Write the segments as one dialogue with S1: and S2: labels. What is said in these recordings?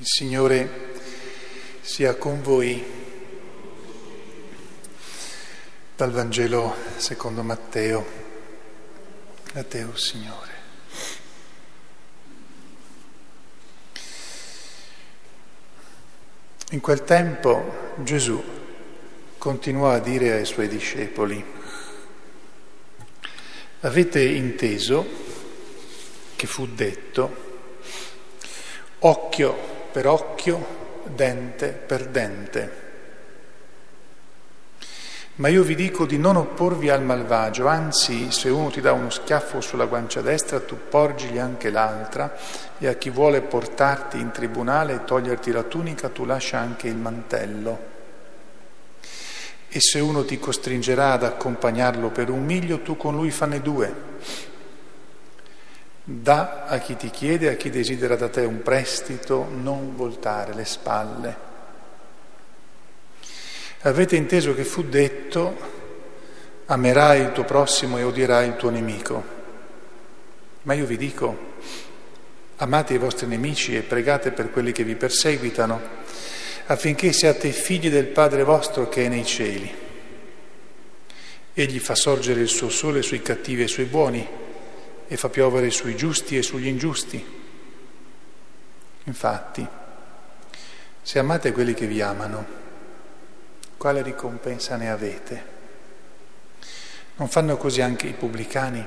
S1: Il Signore sia con voi. Dal Vangelo secondo Matteo. A te, oh Signore. In quel tempo Gesù continuò a dire ai suoi discepoli, avete inteso che fu detto, occhio per occhio, dente per dente. Ma io vi dico di non opporvi al malvagio, anzi se uno ti dà uno schiaffo sulla guancia destra, tu porgigli anche l'altra, e a chi vuole portarti in tribunale e toglierti la tunica, tu lascia anche il mantello. E se uno ti costringerà ad accompagnarlo per un miglio, tu con lui fanne due. Da a chi ti chiede, a chi desidera da te un prestito, non voltare le spalle. Avete inteso che fu detto, amerai il tuo prossimo e odierai il tuo nemico. Ma io vi dico, amate i vostri nemici e pregate per quelli che vi perseguitano, affinché siate figli del Padre vostro che è nei cieli. Egli fa sorgere il suo sole sui cattivi e sui buoni e fa piovere sui giusti e sugli ingiusti. Infatti, se amate quelli che vi amano, quale ricompensa ne avete? Non fanno così anche i pubblicani?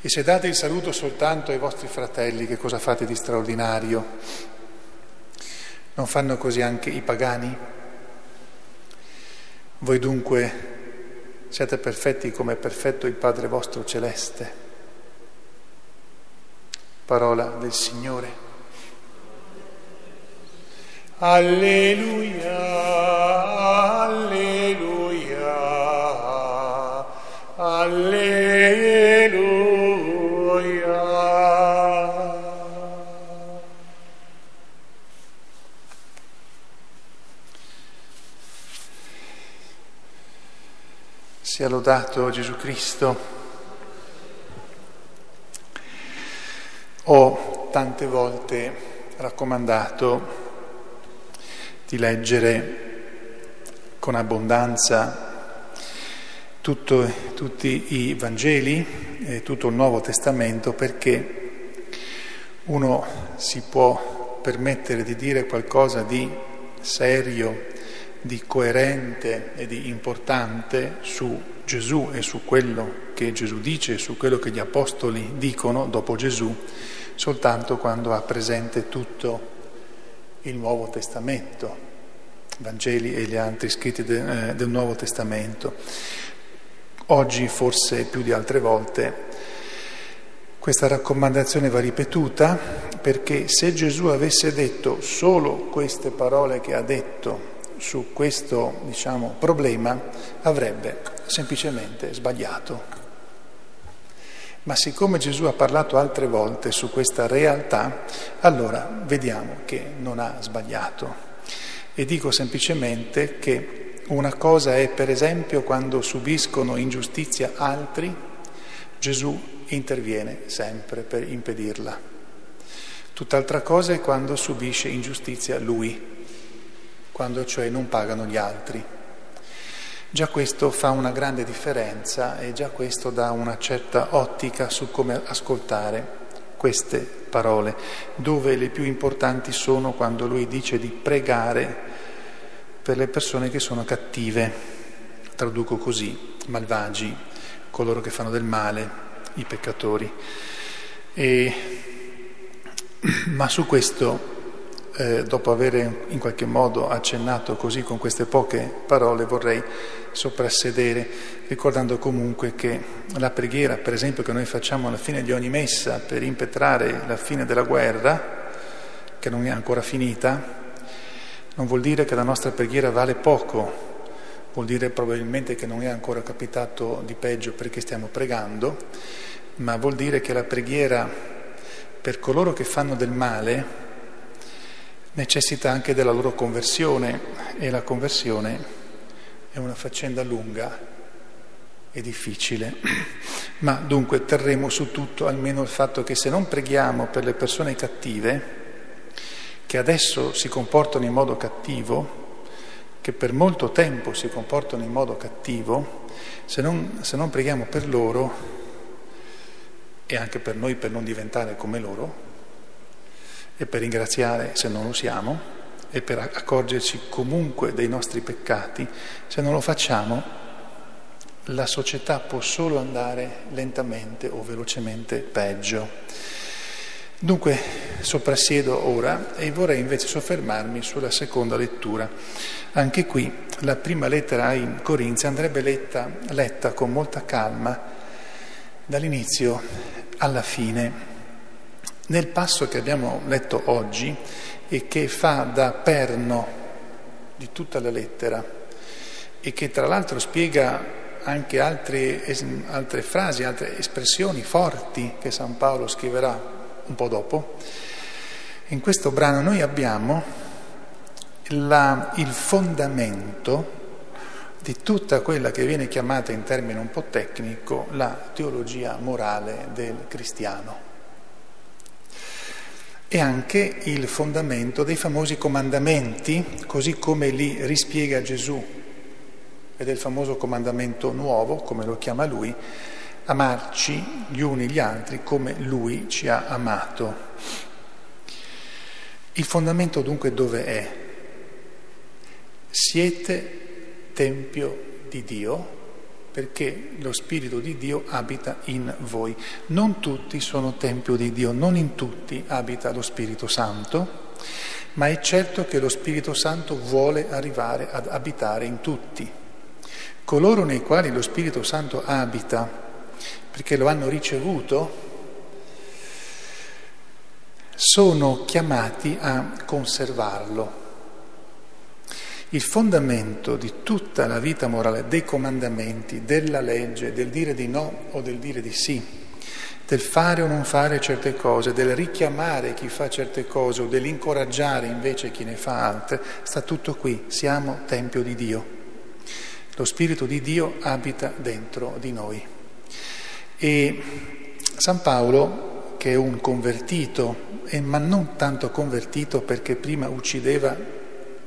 S1: E se date il saluto soltanto ai vostri fratelli, che cosa fate di straordinario? Non fanno così anche i pagani? Voi dunque siate perfetti come è perfetto il Padre vostro celeste. Parola del Signore. Alleluia, Sia lodato Gesù Cristo. Ho tante volte raccomandato di leggere con abbondanza tutto, tutti i Vangeli e tutto il Nuovo Testamento perché uno si può permettere di dire qualcosa di serio, di coerente e di importante su Gesù e su quello che Gesù dice, su quello che gli Apostoli dicono dopo Gesù, soltanto quando ha presente tutto il Nuovo Testamento, Vangeli e gli altri scritti de, eh, del Nuovo Testamento. Oggi, forse più di altre volte, questa raccomandazione va ripetuta perché se Gesù avesse detto solo queste parole che ha detto su questo diciamo, problema, avrebbe semplicemente sbagliato. Ma siccome Gesù ha parlato altre volte su questa realtà, allora vediamo che non ha sbagliato. E dico semplicemente che una cosa è per esempio quando subiscono ingiustizia altri, Gesù interviene sempre per impedirla. Tutt'altra cosa è quando subisce ingiustizia lui, quando cioè non pagano gli altri. Già questo fa una grande differenza e già questo dà una certa ottica su come ascoltare queste parole, dove le più importanti sono quando lui dice di pregare per le persone che sono cattive, traduco così, malvagi, coloro che fanno del male, i peccatori. E, ma su questo eh, dopo aver in qualche modo accennato così con queste poche parole, vorrei soprassedere, ricordando comunque che la preghiera, per esempio, che noi facciamo alla fine di ogni messa per impetrare la fine della guerra, che non è ancora finita, non vuol dire che la nostra preghiera vale poco, vuol dire probabilmente che non è ancora capitato di peggio perché stiamo pregando, ma vuol dire che la preghiera per coloro che fanno del male, necessita anche della loro conversione e la conversione è una faccenda lunga e difficile. Ma dunque terremo su tutto almeno il fatto che se non preghiamo per le persone cattive, che adesso si comportano in modo cattivo, che per molto tempo si comportano in modo cattivo, se non, se non preghiamo per loro e anche per noi per non diventare come loro e per ringraziare se non lo siamo e per accorgerci comunque dei nostri peccati, se non lo facciamo la società può solo andare lentamente o velocemente peggio. Dunque soprassiedo ora e vorrei invece soffermarmi sulla seconda lettura. Anche qui la prima lettera ai Corinzi andrebbe letta, letta con molta calma dall'inizio alla fine. Nel passo che abbiamo letto oggi e che fa da perno di tutta la lettera e che tra l'altro spiega anche altre, altre frasi, altre espressioni forti che San Paolo scriverà un po' dopo, in questo brano noi abbiamo la, il fondamento di tutta quella che viene chiamata in termini un po' tecnico la teologia morale del cristiano e anche il fondamento dei famosi comandamenti, così come li rispiega Gesù, e del famoso comandamento nuovo, come lo chiama lui, amarci gli uni gli altri come Lui ci ha amato. Il fondamento dunque dove è? Siete Tempio di Dio perché lo Spirito di Dio abita in voi. Non tutti sono Tempio di Dio, non in tutti abita lo Spirito Santo, ma è certo che lo Spirito Santo vuole arrivare ad abitare in tutti. Coloro nei quali lo Spirito Santo abita, perché lo hanno ricevuto, sono chiamati a conservarlo. Il fondamento di tutta la vita morale, dei comandamenti, della legge, del dire di no o del dire di sì, del fare o non fare certe cose, del richiamare chi fa certe cose o dell'incoraggiare invece chi ne fa altre, sta tutto qui, siamo Tempio di Dio. Lo Spirito di Dio abita dentro di noi. E San Paolo, che è un convertito, ma non tanto convertito perché prima uccideva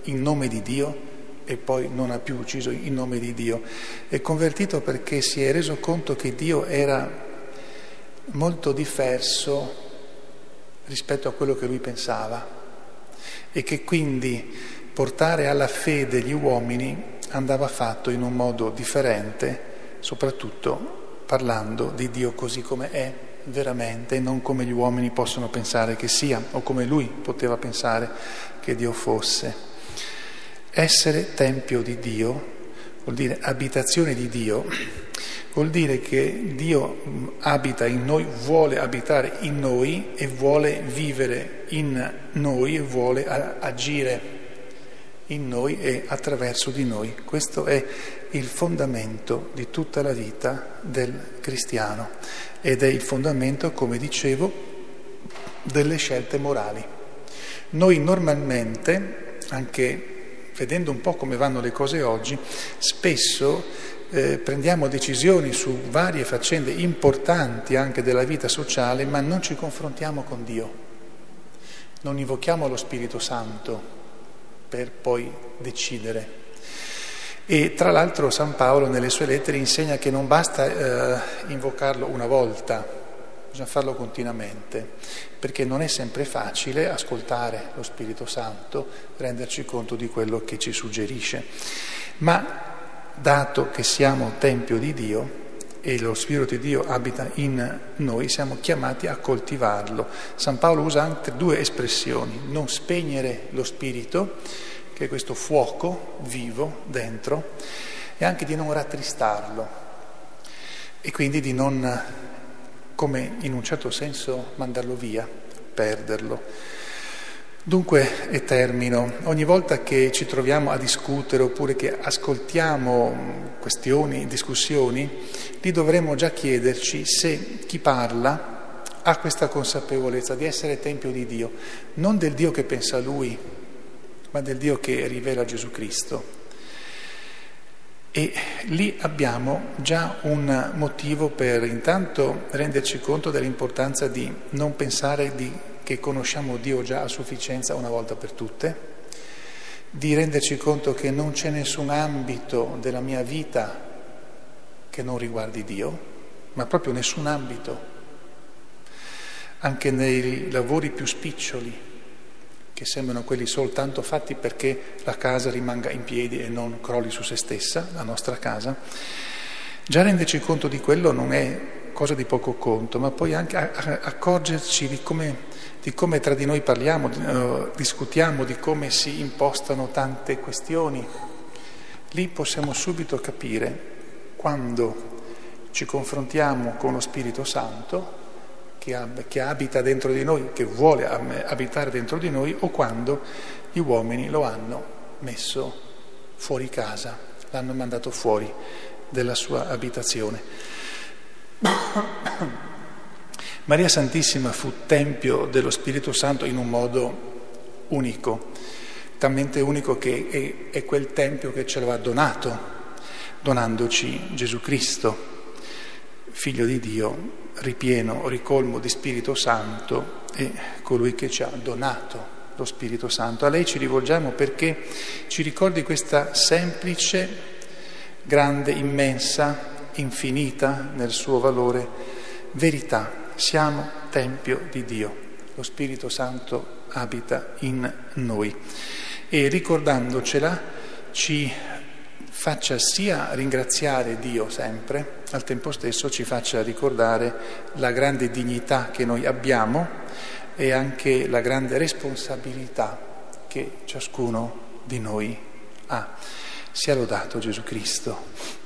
S1: in nome di Dio e poi non ha più ucciso in nome di Dio, è convertito perché si è reso conto che Dio era molto diverso rispetto a quello che lui pensava e che quindi portare alla fede gli uomini andava fatto in un modo differente, soprattutto parlando di Dio così come è veramente e non come gli uomini possono pensare che sia o come lui poteva pensare che Dio fosse. Essere tempio di Dio vuol dire abitazione di Dio, vuol dire che Dio abita in noi, vuole abitare in noi e vuole vivere in noi e vuole agire in noi e attraverso di noi. Questo è il fondamento di tutta la vita del cristiano ed è il fondamento, come dicevo, delle scelte morali. Noi normalmente, anche vedendo un po' come vanno le cose oggi, spesso eh, prendiamo decisioni su varie faccende importanti anche della vita sociale, ma non ci confrontiamo con Dio, non invochiamo lo Spirito Santo per poi decidere. E tra l'altro San Paolo nelle sue lettere insegna che non basta eh, invocarlo una volta, bisogna farlo continuamente, perché non è sempre facile ascoltare lo Spirito Santo, renderci conto di quello che ci suggerisce. Ma dato che siamo Tempio di Dio e lo Spirito di Dio abita in noi, siamo chiamati a coltivarlo. San Paolo usa anche due espressioni, non spegnere lo Spirito, che è questo fuoco vivo dentro, e anche di non rattristarlo e quindi di non, come in un certo senso, mandarlo via, perderlo. Dunque, e termino, ogni volta che ci troviamo a discutere oppure che ascoltiamo questioni, discussioni, lì dovremmo già chiederci se chi parla ha questa consapevolezza di essere Tempio di Dio, non del Dio che pensa lui, ma del Dio che rivela Gesù Cristo. E lì abbiamo già un motivo per intanto renderci conto dell'importanza di non pensare di, che conosciamo Dio già a sufficienza una volta per tutte, di renderci conto che non c'è nessun ambito della mia vita che non riguardi Dio, ma proprio nessun ambito, anche nei lavori più spiccioli, che sembrano quelli soltanto fatti perché la casa rimanga in piedi e non crolli su se stessa, la nostra casa, già renderci conto di quello non è cosa di poco conto, ma poi anche accorgerci di come, di come tra di noi parliamo, uh, discutiamo, di come si impostano tante questioni. Lì possiamo subito capire quando ci confrontiamo con lo Spirito Santo che, ab- che abita dentro di noi, che vuole abitare dentro di noi, o quando gli uomini lo hanno messo fuori casa, l'hanno mandato fuori della sua abitazione. Maria Santissima fu tempio dello Spirito Santo in un modo unico, talmente unico che è, è quel tempio che ce lo ha donato, donandoci Gesù Cristo, figlio di Dio, ripieno, ricolmo di Spirito Santo e colui che ci ha donato lo Spirito Santo. A lei ci rivolgiamo perché ci ricordi questa semplice, grande, immensa, infinita nel suo valore verità. Siamo Tempio di Dio, lo Spirito Santo abita in noi e ricordandocela ci faccia sia ringraziare Dio sempre, al tempo stesso ci faccia ricordare la grande dignità che noi abbiamo e anche la grande responsabilità che ciascuno di noi ha. Sia lodato Gesù Cristo.